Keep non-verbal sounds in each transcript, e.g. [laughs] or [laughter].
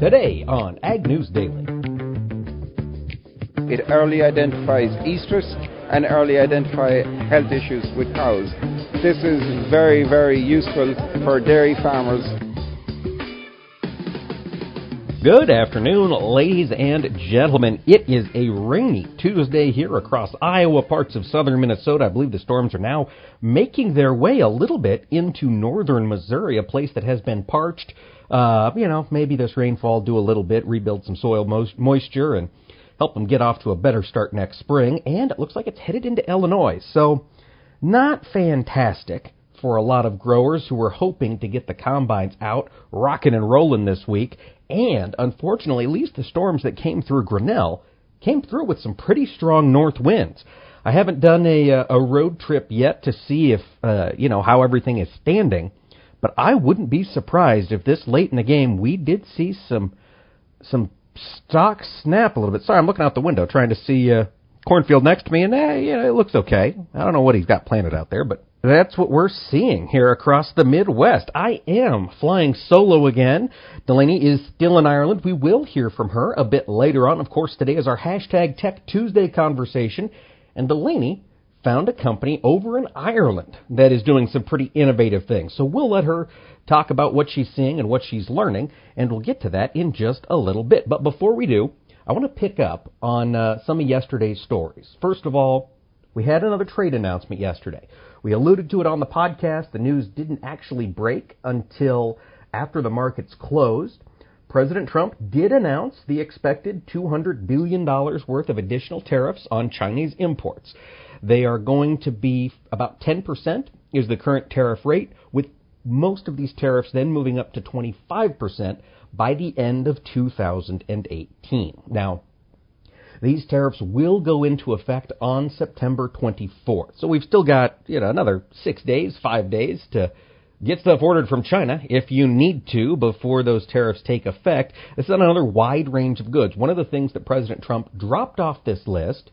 Today on Ag News Daily. It early identifies estrus and early identify health issues with cows. This is very, very useful for dairy farmers. Good afternoon, ladies and gentlemen. It is a rainy Tuesday here across Iowa, parts of southern Minnesota. I believe the storms are now making their way a little bit into northern Missouri, a place that has been parched. Uh, you know, maybe this rainfall do a little bit, rebuild some soil mo- moisture, and help them get off to a better start next spring. And it looks like it's headed into Illinois. So, not fantastic for a lot of growers who were hoping to get the combines out, rocking and rolling this week. And unfortunately, at least the storms that came through Grinnell came through with some pretty strong north winds. I haven't done a uh, a road trip yet to see if uh, you know how everything is standing, but I wouldn't be surprised if this late in the game we did see some some stock snap a little bit. Sorry, I'm looking out the window trying to see uh, cornfield next to me, and eh, yeah, it looks okay. I don't know what he's got planted out there, but that's what we're seeing here across the Midwest. I am flying solo again. Delaney is still in Ireland. We will hear from her a bit later on. Of course, today is our hashtag Tech Tuesday conversation, and Delaney found a company over in Ireland that is doing some pretty innovative things. So we'll let her talk about what she's seeing and what she's learning, and we'll get to that in just a little bit. But before we do, I want to pick up on uh, some of yesterday's stories. First of all, we had another trade announcement yesterday. We alluded to it on the podcast. The news didn't actually break until after the markets closed. President Trump did announce the expected $200 billion worth of additional tariffs on Chinese imports. They are going to be about 10% is the current tariff rate, with most of these tariffs then moving up to 25% by the end of 2018. Now, these tariffs will go into effect on September 24th. So we've still got, you know, another six days, five days to get stuff ordered from China if you need to before those tariffs take effect. This is another wide range of goods. One of the things that President Trump dropped off this list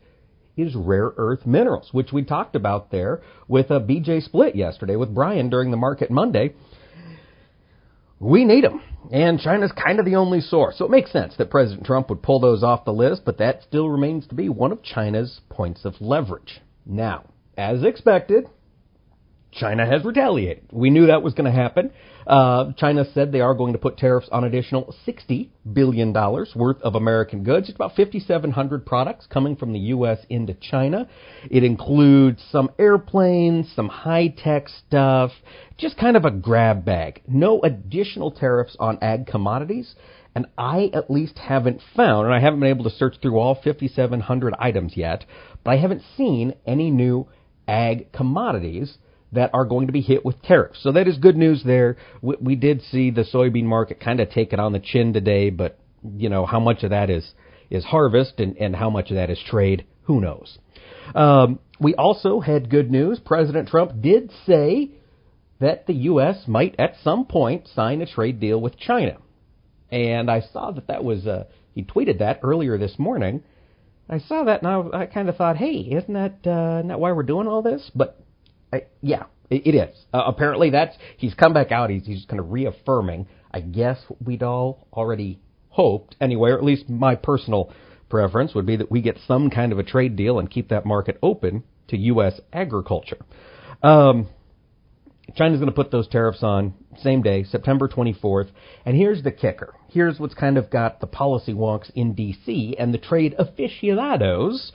is rare earth minerals, which we talked about there with a BJ split yesterday with Brian during the market Monday. We need them. And China's kind of the only source. So it makes sense that President Trump would pull those off the list, but that still remains to be one of China's points of leverage. Now, as expected, China has retaliated. We knew that was going to happen. Uh, China said they are going to put tariffs on additional $60 billion worth of American goods. It's about 5,700 products coming from the U.S. into China. It includes some airplanes, some high tech stuff, just kind of a grab bag. No additional tariffs on ag commodities. And I at least haven't found, and I haven't been able to search through all 5,700 items yet, but I haven't seen any new ag commodities that are going to be hit with tariffs. So that is good news there. We, we did see the soybean market kind of take it on the chin today, but you know how much of that is is harvest and, and how much of that is trade, who knows. Um, we also had good news. President Trump did say that the U.S. might at some point sign a trade deal with China. And I saw that that was, uh, he tweeted that earlier this morning. I saw that and I, I kind of thought, hey, isn't that, uh, that why we're doing all this? But I, yeah, it, it is. Uh, apparently, that's he's come back out. He's he's kind of reaffirming. I guess what we'd all already hoped anyway, or at least my personal preference would be that we get some kind of a trade deal and keep that market open to U.S. agriculture. Um, China's going to put those tariffs on same day, September 24th. And here's the kicker. Here's what's kind of got the policy wonks in D.C. and the trade aficionados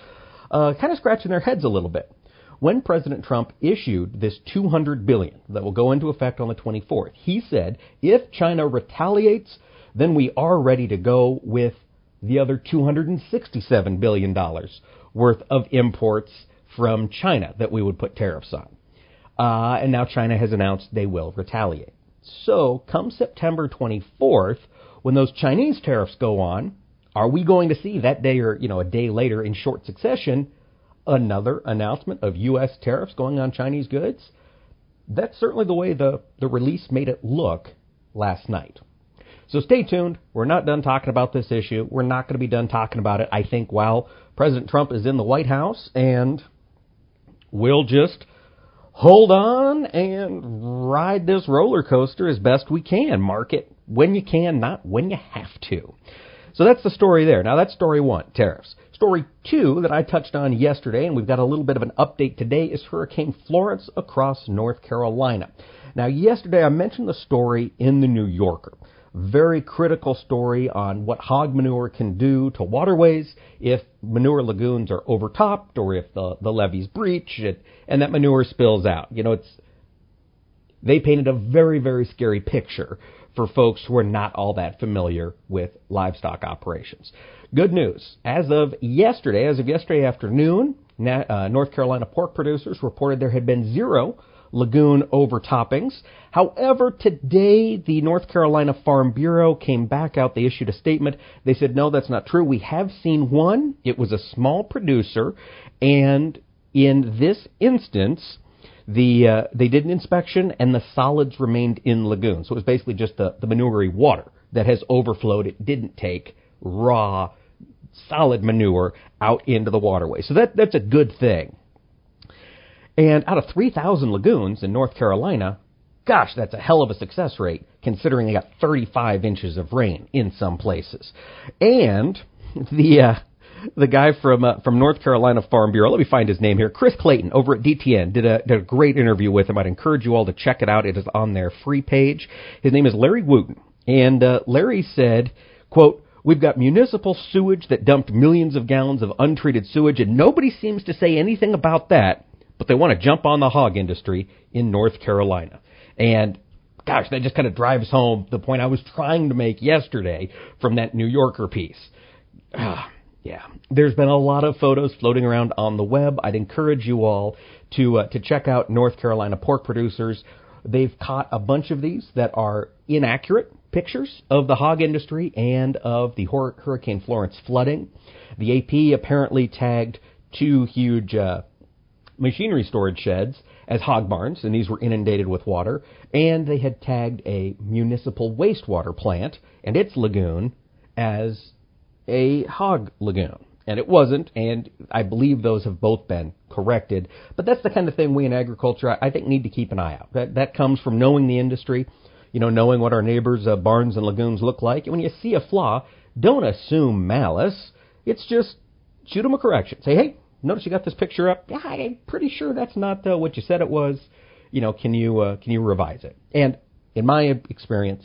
uh, kind of scratching their heads a little bit when President Trump issued this 200 billion that will go into effect on the 24th, he said, if China retaliates, then we are ready to go with the other 267 billion dollars worth of imports from China that we would put tariffs on. Uh, and now China has announced they will retaliate. So, come September 24th, when those Chinese tariffs go on, are we going to see that day or you know a day later in short succession another announcement of U.S. tariffs going on Chinese goods. That's certainly the way the, the release made it look last night. So stay tuned. We're not done talking about this issue. We're not going to be done talking about it, I think, while President Trump is in the White House, and we'll just hold on and ride this roller coaster as best we can. Market when you can, not when you have to. So that's the story there. Now that's story one, tariffs. Story two that I touched on yesterday, and we've got a little bit of an update today, is Hurricane Florence across North Carolina. Now, yesterday I mentioned the story in the New Yorker. Very critical story on what hog manure can do to waterways if manure lagoons are overtopped or if the, the levees breach and, and that manure spills out. You know, it's they painted a very, very scary picture for folks who are not all that familiar with livestock operations. Good news. As of yesterday, as of yesterday afternoon, uh, North Carolina pork producers reported there had been zero lagoon overtoppings. However, today the North Carolina Farm Bureau came back out. They issued a statement. They said, no, that's not true. We have seen one. It was a small producer. And in this instance, the uh, they did an inspection and the solids remained in lagoon. So it was basically just the, the manure water that has overflowed. It didn't take raw solid manure out into the waterway. So that that's a good thing. And out of 3,000 lagoons in North Carolina, gosh, that's a hell of a success rate considering they got 35 inches of rain in some places. And [laughs] the uh, the guy from uh, from North Carolina Farm Bureau. Let me find his name here. Chris Clayton over at DTN did a did a great interview with him. I'd encourage you all to check it out. It is on their free page. His name is Larry Wooten, and uh, Larry said, "quote." We've got municipal sewage that dumped millions of gallons of untreated sewage, and nobody seems to say anything about that, but they want to jump on the hog industry in North Carolina. And gosh, that just kind of drives home the point I was trying to make yesterday from that New Yorker piece. Ah, yeah, there's been a lot of photos floating around on the web. I'd encourage you all to uh, to check out North Carolina pork producers. They've caught a bunch of these that are inaccurate pictures of the hog industry and of the Hor- Hurricane Florence flooding. The AP apparently tagged two huge uh, machinery storage sheds as hog barns, and these were inundated with water. And they had tagged a municipal wastewater plant and its lagoon as a hog lagoon. And it wasn't, and I believe those have both been corrected. But that's the kind of thing we in agriculture, I think, need to keep an eye out. That, that comes from knowing the industry, you know, knowing what our neighbors' uh, barns and lagoons look like. And when you see a flaw, don't assume malice. It's just shoot them a correction. Say, hey, notice you got this picture up. Yeah, I'm pretty sure that's not uh, what you said it was. You know, can you uh, can you revise it? And in my experience,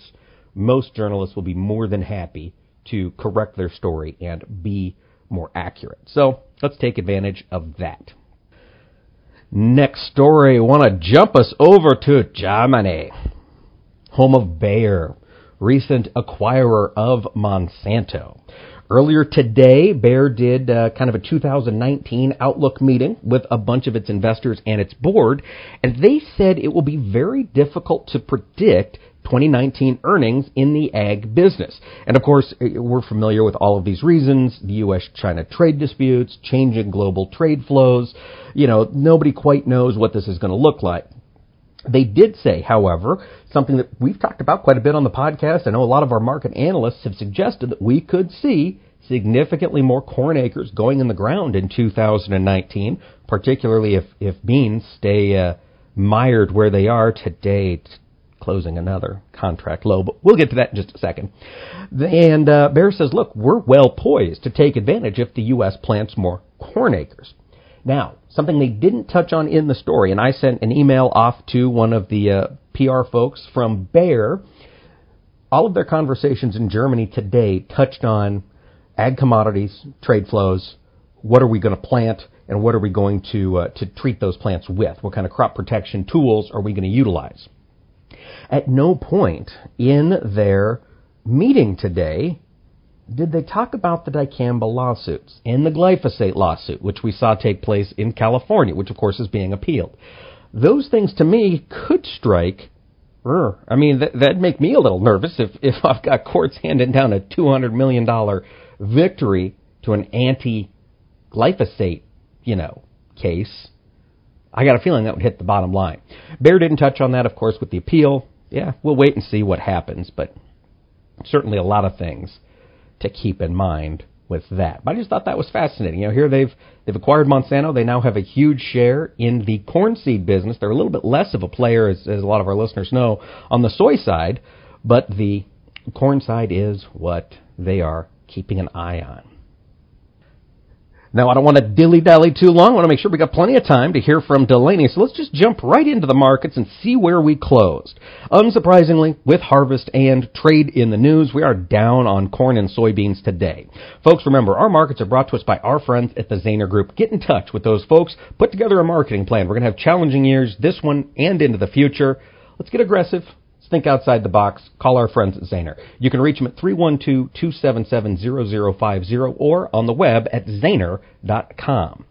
most journalists will be more than happy to correct their story and be more accurate. So let's take advantage of that. Next story, want to jump us over to Germany, home of Bayer, recent acquirer of Monsanto. Earlier today, Bayer did uh, kind of a 2019 outlook meeting with a bunch of its investors and its board, and they said it will be very difficult to predict 2019 earnings in the ag business. And of course, eh, we're familiar with all of these reasons the U.S. China trade disputes, changing global trade flows. You know, nobody quite knows what this is going to look like. They did say, however, something that we've talked about quite a bit on the podcast. I know a lot of our market analysts have suggested that we could see significantly more corn acres going in the ground in 2019, particularly if, if beans stay uh, mired where they are today closing another contract low, but we'll get to that in just a second. And uh, Bayer says, look, we're well poised to take advantage if the U.S. plants more corn acres. Now, something they didn't touch on in the story, and I sent an email off to one of the uh, PR folks from Bayer. All of their conversations in Germany today touched on ag commodities, trade flows, what are we going to plant, and what are we going to uh, to treat those plants with? What kind of crop protection tools are we going to utilize? At no point in their meeting today did they talk about the dicamba lawsuits and the glyphosate lawsuit, which we saw take place in California, which of course is being appealed. Those things to me could strike. Er, I mean, that, that'd make me a little nervous if, if I've got courts handing down a $200 million victory to an anti glyphosate, you know, case. I got a feeling that would hit the bottom line. Bayer didn't touch on that, of course, with the appeal. Yeah, we'll wait and see what happens, but certainly a lot of things to keep in mind with that. But I just thought that was fascinating. You know, here they've they've acquired Monsanto. They now have a huge share in the corn seed business. They're a little bit less of a player, as, as a lot of our listeners know, on the soy side, but the corn side is what they are keeping an eye on. Now, I don't want to dilly dally too long. I want to make sure we got plenty of time to hear from Delaney. So let's just jump right into the markets and see where we closed. Unsurprisingly, with harvest and trade in the news, we are down on corn and soybeans today. Folks, remember, our markets are brought to us by our friends at the Zaner Group. Get in touch with those folks. Put together a marketing plan. We're going to have challenging years, this one and into the future. Let's get aggressive think outside the box, call our friends at Zaner. You can reach them at 312-277-0050 or on the web at zaner.com.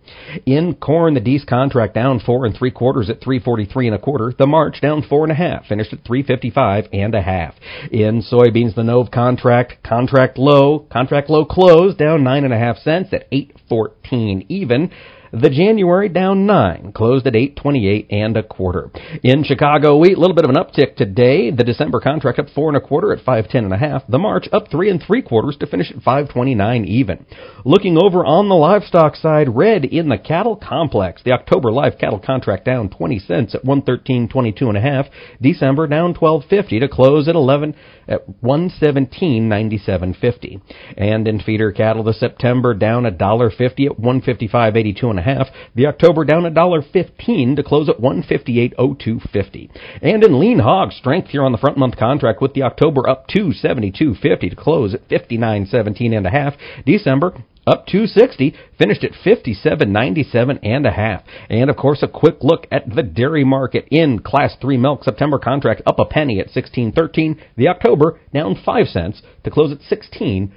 In corn, the Dees contract down four and three quarters at 343 and a quarter. The March down four and a half, finished at 355 and a half. In soybeans, the Nove contract, contract low, contract low closed down nine and a half cents at 814 even. The January down 9, closed at 828 and a quarter. In Chicago wheat, a little bit of an uptick today. The December contract up four and a quarter at 510 and a half. The March up three and three quarters to finish at 529 even. Looking over on the livestock side, red in the cattle complex. The October live cattle contract down 20 cents at 113.22 and a half. December down 12.50 to close at 11 at 117.97.50. And in feeder cattle, the September down a dollar 50 at 155.82 and a half. The October down a dollar 15 to close at 158.02.50. And in lean hog, strength here on the front month contract with the October up 272.50 to close at 59.17 and a half. December up 260, finished at 57.97 and a half. And of course, a quick look at the dairy market in Class 3 milk September contract up a penny at 16.13. The October down 5 cents to close at 16.06.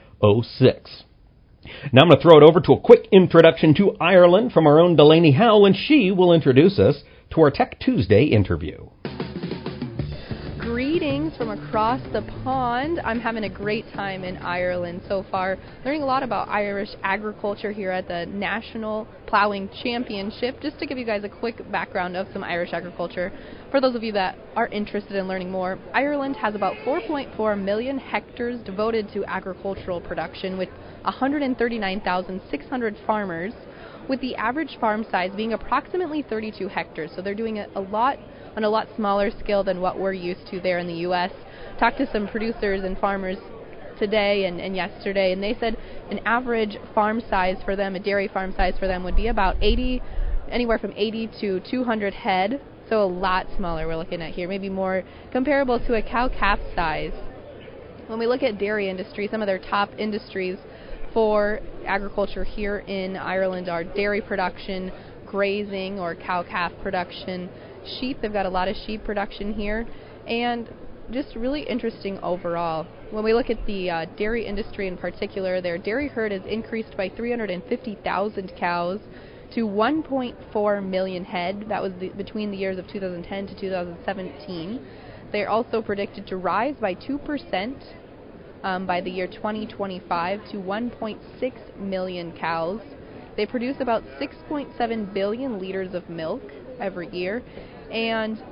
Now I'm going to throw it over to a quick introduction to Ireland from our own Delaney Howell, and she will introduce us to our Tech Tuesday interview. Greetings from across the pond. I'm having a great time in Ireland so far, learning a lot about Irish agriculture here at the National Plowing Championship. Just to give you guys a quick background of some Irish agriculture, for those of you that are interested in learning more, Ireland has about 4.4 million hectares devoted to agricultural production with 139,600 farmers with the average farm size being approximately 32 hectares. So they're doing a, a lot on a lot smaller scale than what we're used to there in the U.S. Talked to some producers and farmers today and, and yesterday, and they said an average farm size for them, a dairy farm size for them, would be about 80, anywhere from 80 to 200 head. So a lot smaller we're looking at here, maybe more comparable to a cow calf size. When we look at dairy industry, some of their top industries for agriculture here in Ireland are dairy production, grazing or cow calf production, sheep. They've got a lot of sheep production here, and just really interesting overall. When we look at the uh, dairy industry in particular, their dairy herd has increased by 350,000 cows to 1.4 million head. That was the, between the years of 2010 to 2017. They are also predicted to rise by 2% um, by the year 2025 to 1.6 million cows. They produce about 6.7 billion liters of milk every year, and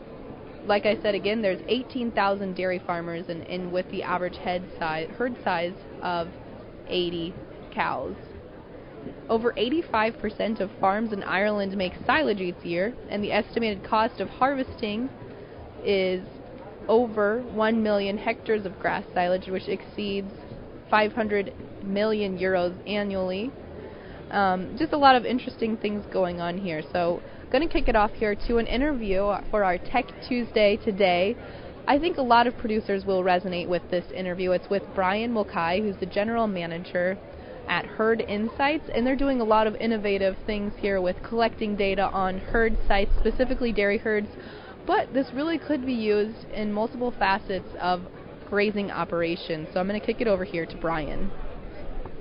like I said again, there's 18,000 dairy farmers, and, and with the average head size, herd size of 80 cows. Over 85% of farms in Ireland make silage each year, and the estimated cost of harvesting is over 1 million hectares of grass silage, which exceeds 500 million euros annually. Um, just a lot of interesting things going on here. So going to kick it off here to an interview for our Tech Tuesday today. I think a lot of producers will resonate with this interview. It's with Brian Mulcahy, who's the general manager at Herd Insights, and they're doing a lot of innovative things here with collecting data on herd sites, specifically dairy herds. But this really could be used in multiple facets of grazing operations. So I'm going to kick it over here to Brian.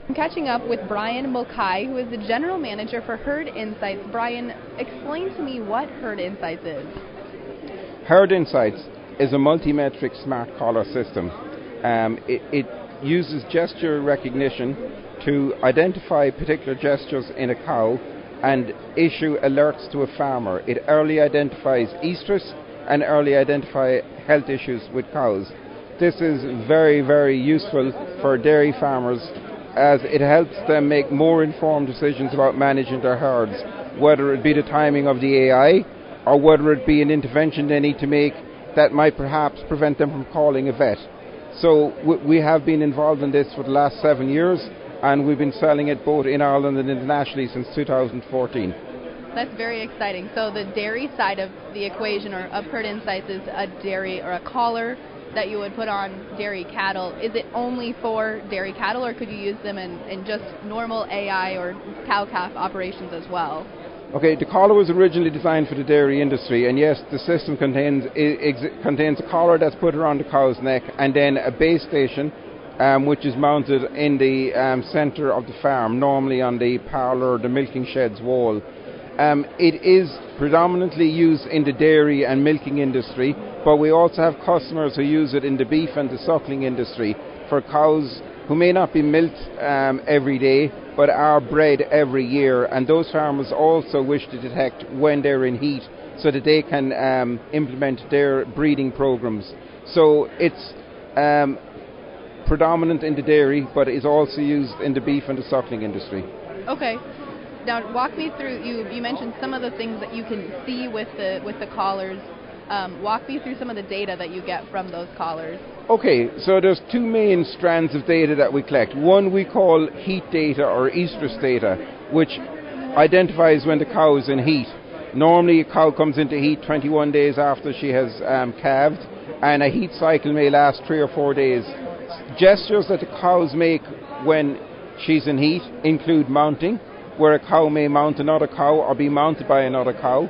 I'm catching up with Brian Mulcahy, who is the general manager for Herd Insights. Brian, explain to me what Herd Insights is. Herd Insights is a multi-metric smart collar system. Um, it, it uses gesture recognition to identify particular gestures in a cow and issue alerts to a farmer. It early identifies estrus and early identify health issues with cows. This is very, very useful for dairy farmers as it helps them make more informed decisions about managing their herds, whether it be the timing of the AI or whether it be an intervention they need to make that might perhaps prevent them from calling a vet. So we have been involved in this for the last seven years, and we've been selling it both in Ireland and internationally since 2014. That's very exciting. So the dairy side of the equation or of herd insights is a dairy or a collar that you would put on dairy cattle. Is it only for dairy cattle, or could you use them in, in just normal AI or cow calf operations as well? Okay, the collar was originally designed for the dairy industry, and yes, the system contains ex- contains a collar that's put around the cow's neck, and then a base station, um, which is mounted in the um, centre of the farm, normally on the parlour, the milking shed's wall. Um, it is predominantly used in the dairy and milking industry, but we also have customers who use it in the beef and the suckling industry for cows who may not be milked um, every day but are bred every year. And those farmers also wish to detect when they're in heat so that they can um, implement their breeding programs. So it's um, predominant in the dairy, but is also used in the beef and the suckling industry. Okay now walk me through. You you mentioned some of the things that you can see with the with the collars. Um, walk me through some of the data that you get from those collars. Okay, so there's two main strands of data that we collect. One we call heat data or estrus data, which identifies when the cow is in heat. Normally, a cow comes into heat 21 days after she has um, calved, and a heat cycle may last three or four days. Gestures that the cows make when she's in heat include mounting, where a cow may mount another cow or be mounted by another cow.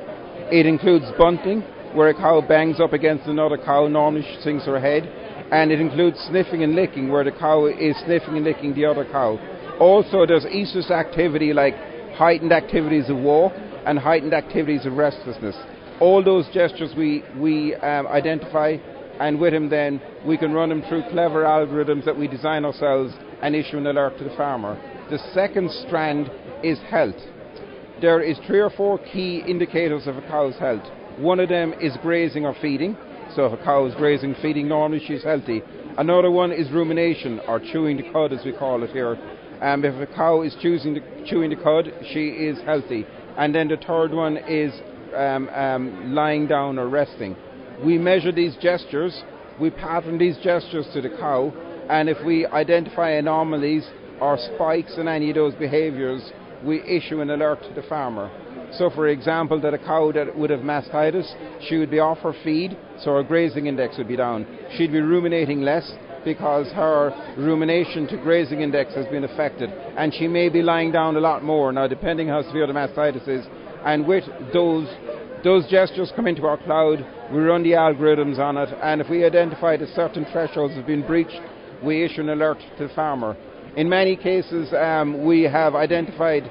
It includes bunting, where a cow bangs up against another cow, normally she sinks her head. And it includes sniffing and licking, where the cow is sniffing and licking the other cow. Also, there's estrus activity like heightened activities of walk and heightened activities of restlessness. All those gestures we, we um, identify, and with him then we can run him through clever algorithms that we design ourselves and issue an alert to the farmer. The second strand is health. There is three or four key indicators of a cow's health. One of them is grazing or feeding. So if a cow is grazing, feeding normally, she's healthy. Another one is rumination or chewing the cud, as we call it here. Um, if a cow is choosing the, chewing the cud, she is healthy. And then the third one is um, um, lying down or resting. We measure these gestures, we pattern these gestures to the cow, and if we identify anomalies or spikes in any of those behaviours, we issue an alert to the farmer. So, for example, that a cow that would have mastitis, she would be off her feed, so her grazing index would be down. She'd be ruminating less because her rumination to grazing index has been affected, and she may be lying down a lot more now, depending how severe the mastitis is. And with those those gestures come into our cloud, we run the algorithms on it, and if we identify that certain thresholds have been breached, we issue an alert to the farmer. In many cases, um, we have identified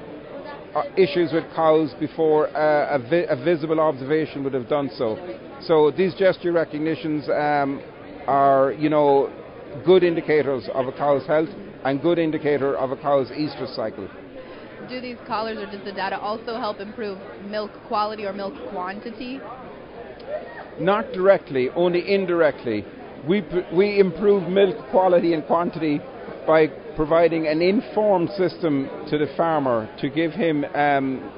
uh, issues with cows before uh, a, vi- a, visible observation would have done so. So these gesture recognitions um, are, you know, good indicators of a cow's health and good indicator of a cow's estrus cycle. Do these collars or does the data also help improve milk quality or milk quantity? Not directly, only indirectly. We, we improve milk quality and quantity by providing an informed system to the farmer to give him um,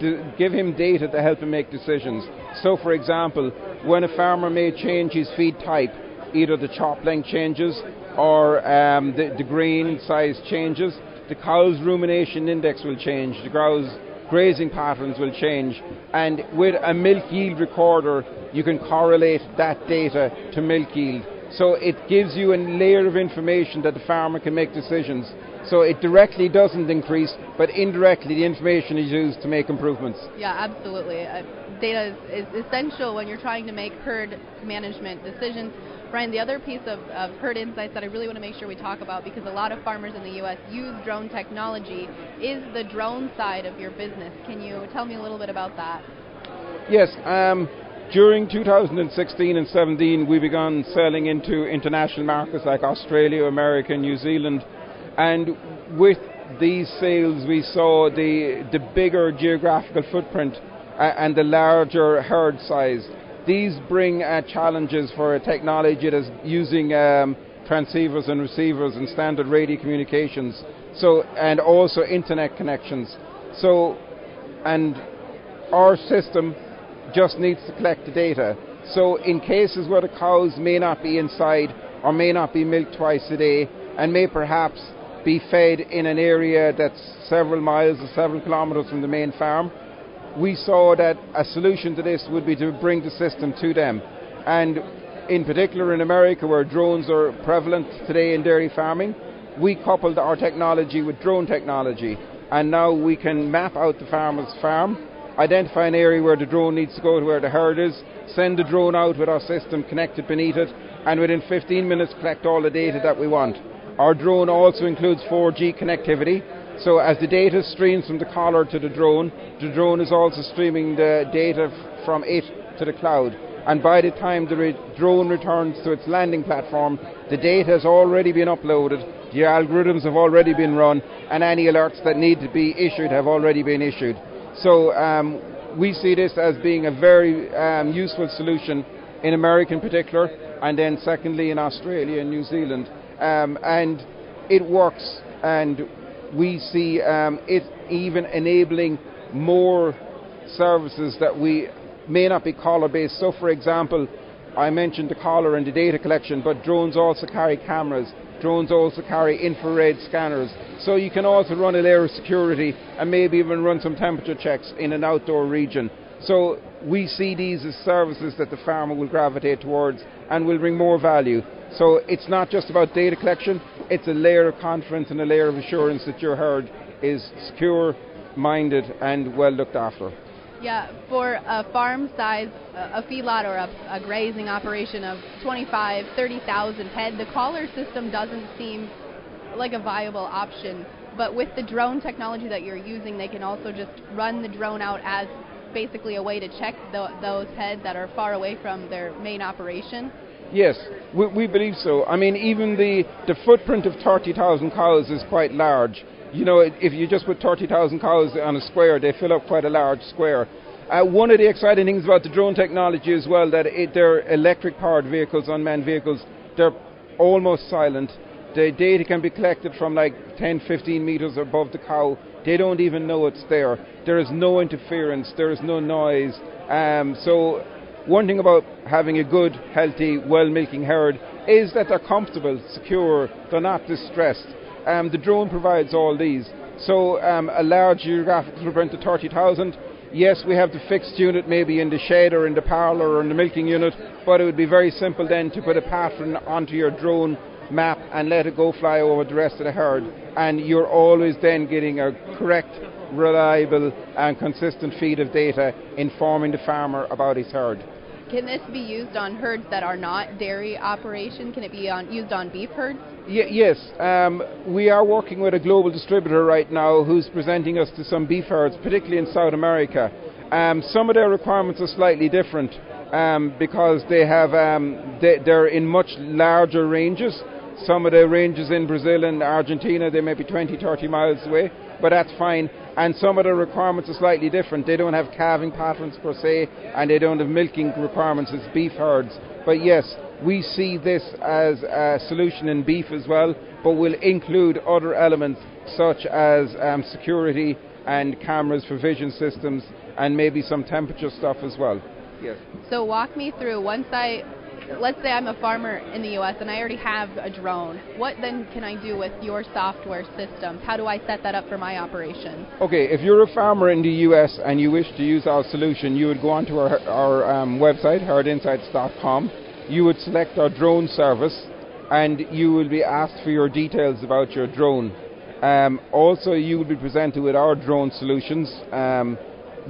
to give him data to help him make decisions. So, for example, when a farmer may change his feed type, either the chop length changes or um, the, the grain size changes, the cow's rumination index will change, the cow's grazing patterns will change, and with a milk yield recorder, you can correlate that data to milk yield so it gives you a layer of information that the farmer can make decisions. So it directly doesn't increase, but indirectly the information is used to make improvements. Yeah, absolutely. Uh, data is, is, essential when you're trying to make herd management decisions. Brian, the other piece of, of herd insights that I really want to make sure we talk about, because a lot of farmers in the U.S. use drone technology, is the drone side of your business. Can you tell me a little bit about that? Yes. Um, during 2016 and 17, we began selling into international markets like Australia, America, New Zealand, and with these sales, we saw the the bigger geographical footprint and the larger herd size. These bring uh, challenges for a technology that's using um, transceivers and receivers and standard radio communications. So and also internet connections. So and our system just needs to collect the data. So, in cases where the cows may not be inside or may not be milked twice a day and may perhaps be fed in an area that's several miles or several kilometres from the main farm. We saw that a solution to this would be to bring the system to them. And in particular in America, where drones are prevalent today in dairy farming, we coupled our technology with drone technology. And now we can map out the farmer's farm, identify an area where the drone needs to go to where the herd is, send the drone out with our system connected beneath it, and within 15 minutes collect all the data that we want. Our drone also includes 4G connectivity, so as the data streams from the collar to the drone, the drone is also streaming the data from it to the cloud. And by the time the re- drone returns to its landing platform, the data has already been uploaded, the algorithms have already been run, and any alerts that need to be issued have already been issued. So um, we see this as being a very um, useful solution in America in particular, and then secondly in Australia and New Zealand. Um, and it works, and we see um, it even enabling more services that we may not be collar based. So, for example, I mentioned the collar and the data collection, but drones also carry cameras. Drones also carry infrared scanners. So you can also run a layer of security and maybe even run some temperature checks in an outdoor region. So we see these as services that the farmer will gravitate towards and will bring more value. So it's not just about data collection, it's a layer of confidence and a layer of assurance that your herd is secure, minded, and well looked after. Yeah, for a farm size, a feedlot or a, a grazing operation of 25, 30,000 head, the collar system doesn't seem like a viable option. But with the drone technology that you're using, they can also just run the drone out as basically a way to check the, those head that are far away from their main operation. Yes, we, we believe so. I mean, even the, the footprint of 30,000 cows is quite large. You know, if you just put 30,000 cows on a square, they fill up quite a large square. Uh, one of the exciting things about the drone technology as well that it, they're electric powered vehicles, unmanned vehicles. They're almost silent. The data can be collected from like 10, 15 meters above the cow. They don't even know it's there. There is no interference. There is no noise. Um, so one thing about having a good, healthy, well milking herd is that they're comfortable, secure, they're not distressed. Um, the drone provides all these. So um, a large geographic footprint of 30,000. Yes, we have the fixed unit maybe in the shed or in the parlour or in the milking unit, but it would be very simple then to put a pattern onto your drone map and let it go fly over the rest of the herd. And you're always then getting a correct, reliable, and consistent feed of data informing the farmer about his herd. Can this be used on herds that are not dairy operation? Can it be on, used on beef herds? Y- yes, um, we are working with a global distributor right now who's presenting us to some beef herds, particularly in South America. Um, some of their requirements are slightly different um, because they have um, they, they're in much larger ranges. Some of the ranges in Brazil and Argentina they may be 20, 30 miles away, but that's fine. And some of the requirements are slightly different. They don't have calving patterns per se, and they don't have milking requirements as beef herds. But yes, we see this as a solution in beef as well, but we'll include other elements such as um, security and cameras for vision systems and maybe some temperature stuff as well. Yes. So walk me through once I let's say I'm a farmer in the US and I already have a drone. What then can I do with your software systems? How do I set that up for my operation? Okay, if you're a farmer in the US and you wish to use our solution, you would go onto our, our um, website, herdinsights.com. You would select our drone service and you will be asked for your details about your drone. Um, also, you will be presented with our drone solutions. Um,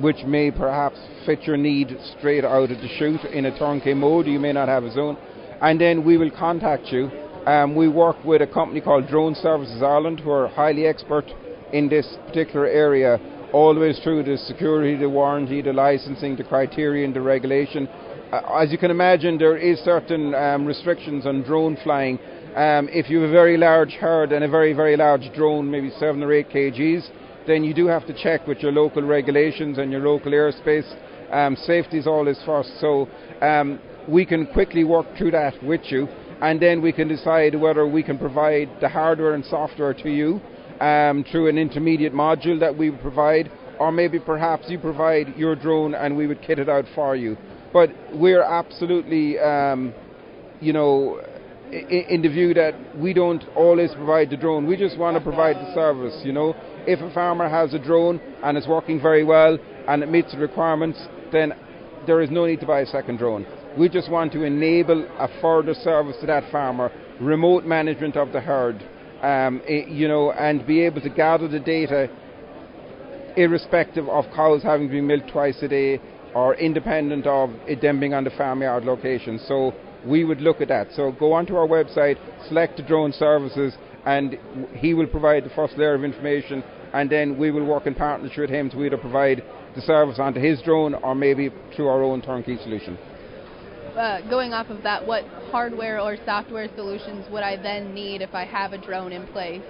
which may perhaps fit your need straight out of the chute in a turnkey mode. You may not have a zone. And then we will contact you. Um, we work with a company called Drone Services Ireland who are highly expert in this particular area, all the way through the security, the warranty, the licensing, the criterion, the regulation. Uh, as you can imagine, there is certain um, restrictions on drone flying. Um, if you have a very large herd and a very, very large drone, maybe 7 or 8 kgs, then you do have to check with your local regulations and your local airspace. Um, safety is always first, so um, we can quickly work through that with you, and then we can decide whether we can provide the hardware and software to you um, through an intermediate module that we provide, or maybe perhaps you provide your drone and we would kit it out for you. But we're absolutely, um, you know, in the view that we don't always provide the drone. We just want to provide the service. You know, if a farmer has a drone and it's working very well and it meets the requirements, then there is no need to buy a second drone. We just want to enable a further service to that farmer, remote management of the herd, um, you know, and be able to gather the data irrespective of cows having been milked twice a day or independent of it them being on the farmyard location. So we would look at that. So go onto our website, select the drone services, and he will provide the first layer of information, and then we will work in partnership with him to either provide the service onto his drone or maybe through our own turnkey solution. Uh, going off of that, what hardware or software solutions would I then need if I have a drone in place?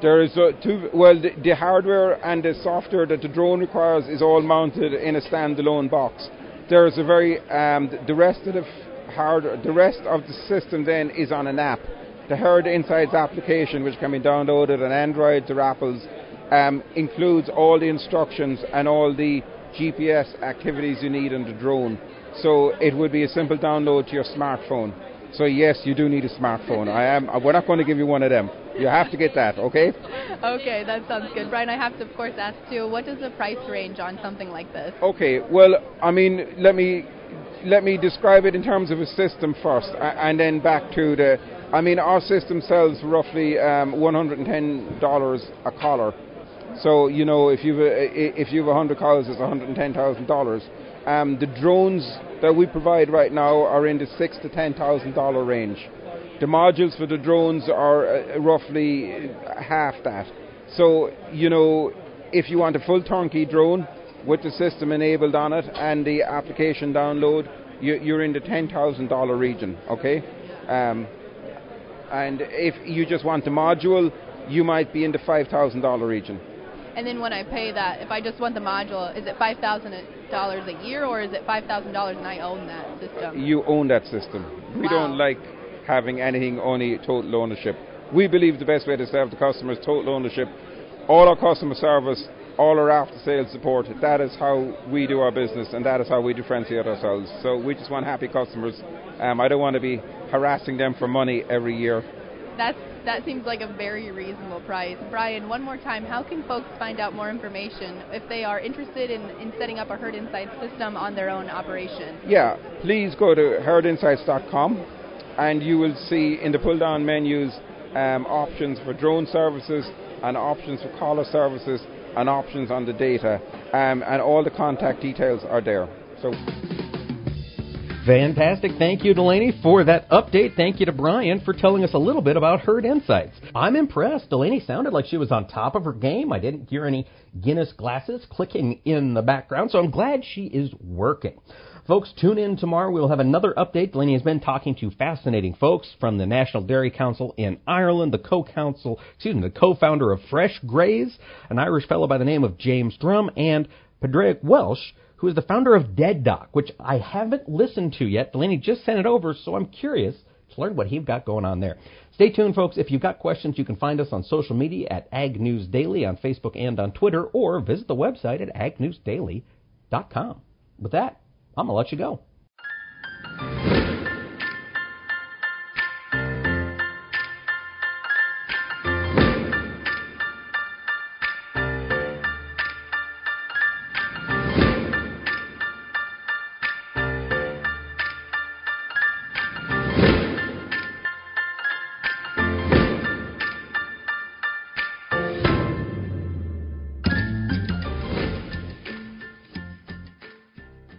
There is uh, two. Well, the, the, hardware and the software that the drone requires is all mounted in a standalone box there is a very um, the rest of the hard the rest of the system then is on an app. The Herd Insights application, which can be downloaded on Androids or Apples, um, includes all the instructions and all the GPS activities you need on the drone. So it would be a simple download to your smartphone. So yes, you do need a smartphone. I am. We're not going to give you one of them. You have to get that, okay? Okay, that sounds good. Brian, I have to, of course, ask too, what is the price range on something like this? Okay, well, I mean, let me let me describe it in terms of a system first, and then back to the. I mean, our system sells roughly um, $110 a collar. So you know, if you've a, if you've 100 collars, it's $110,000. Um, the drones that we provide right now are in the six to ten thousand dollar range. The modules for the drones are uh, roughly half that. So, you know, if you want a full turnkey drone with the system enabled on it and the application download, you, are in the $10,000 region, okay? Um, and if you just want the module, you might be in the $5,000 region. And then when I pay that, if I just want the module, is it five thousand dollars a year, or is it five thousand dollars and I own that system? You own that system. We wow. don't like having anything only total ownership. We believe the best way to serve the customer is total ownership. All our customer service, all our after sales support, that is how we do our business and that is how we differentiate ourselves. So we just want happy customers. Um, I don't want to be harassing them for money every year. That's that seems like a very reasonable price. Brian, one more time, how can folks find out more information if they are interested in, in setting up a Herd Insights system on their own operation? Yeah, please go to herdinsights.com and you will see in the pull down menus um, options for drone services and options for caller services and options on the data um, and all the contact details are there so Fantastic. Thank you, Delaney, for that update. Thank you to Brian for telling us a little bit about Herd Insights. I'm impressed. Delaney sounded like she was on top of her game. I didn't hear any Guinness glasses clicking in the background, so I'm glad she is working. Folks, tune in tomorrow. We'll have another update. Delaney has been talking to fascinating folks from the National Dairy Council in Ireland, the co-council, excuse me, the co-founder of Fresh Graze, an Irish fellow by the name of James Drum, and Padraig Welsh, who is the founder of Dead Doc, which I haven't listened to yet. Delaney just sent it over, so I'm curious to learn what he's got going on there. Stay tuned, folks. If you've got questions, you can find us on social media at Ag News Daily on Facebook and on Twitter, or visit the website at agnewsdaily.com. With that, I'm going to let you go.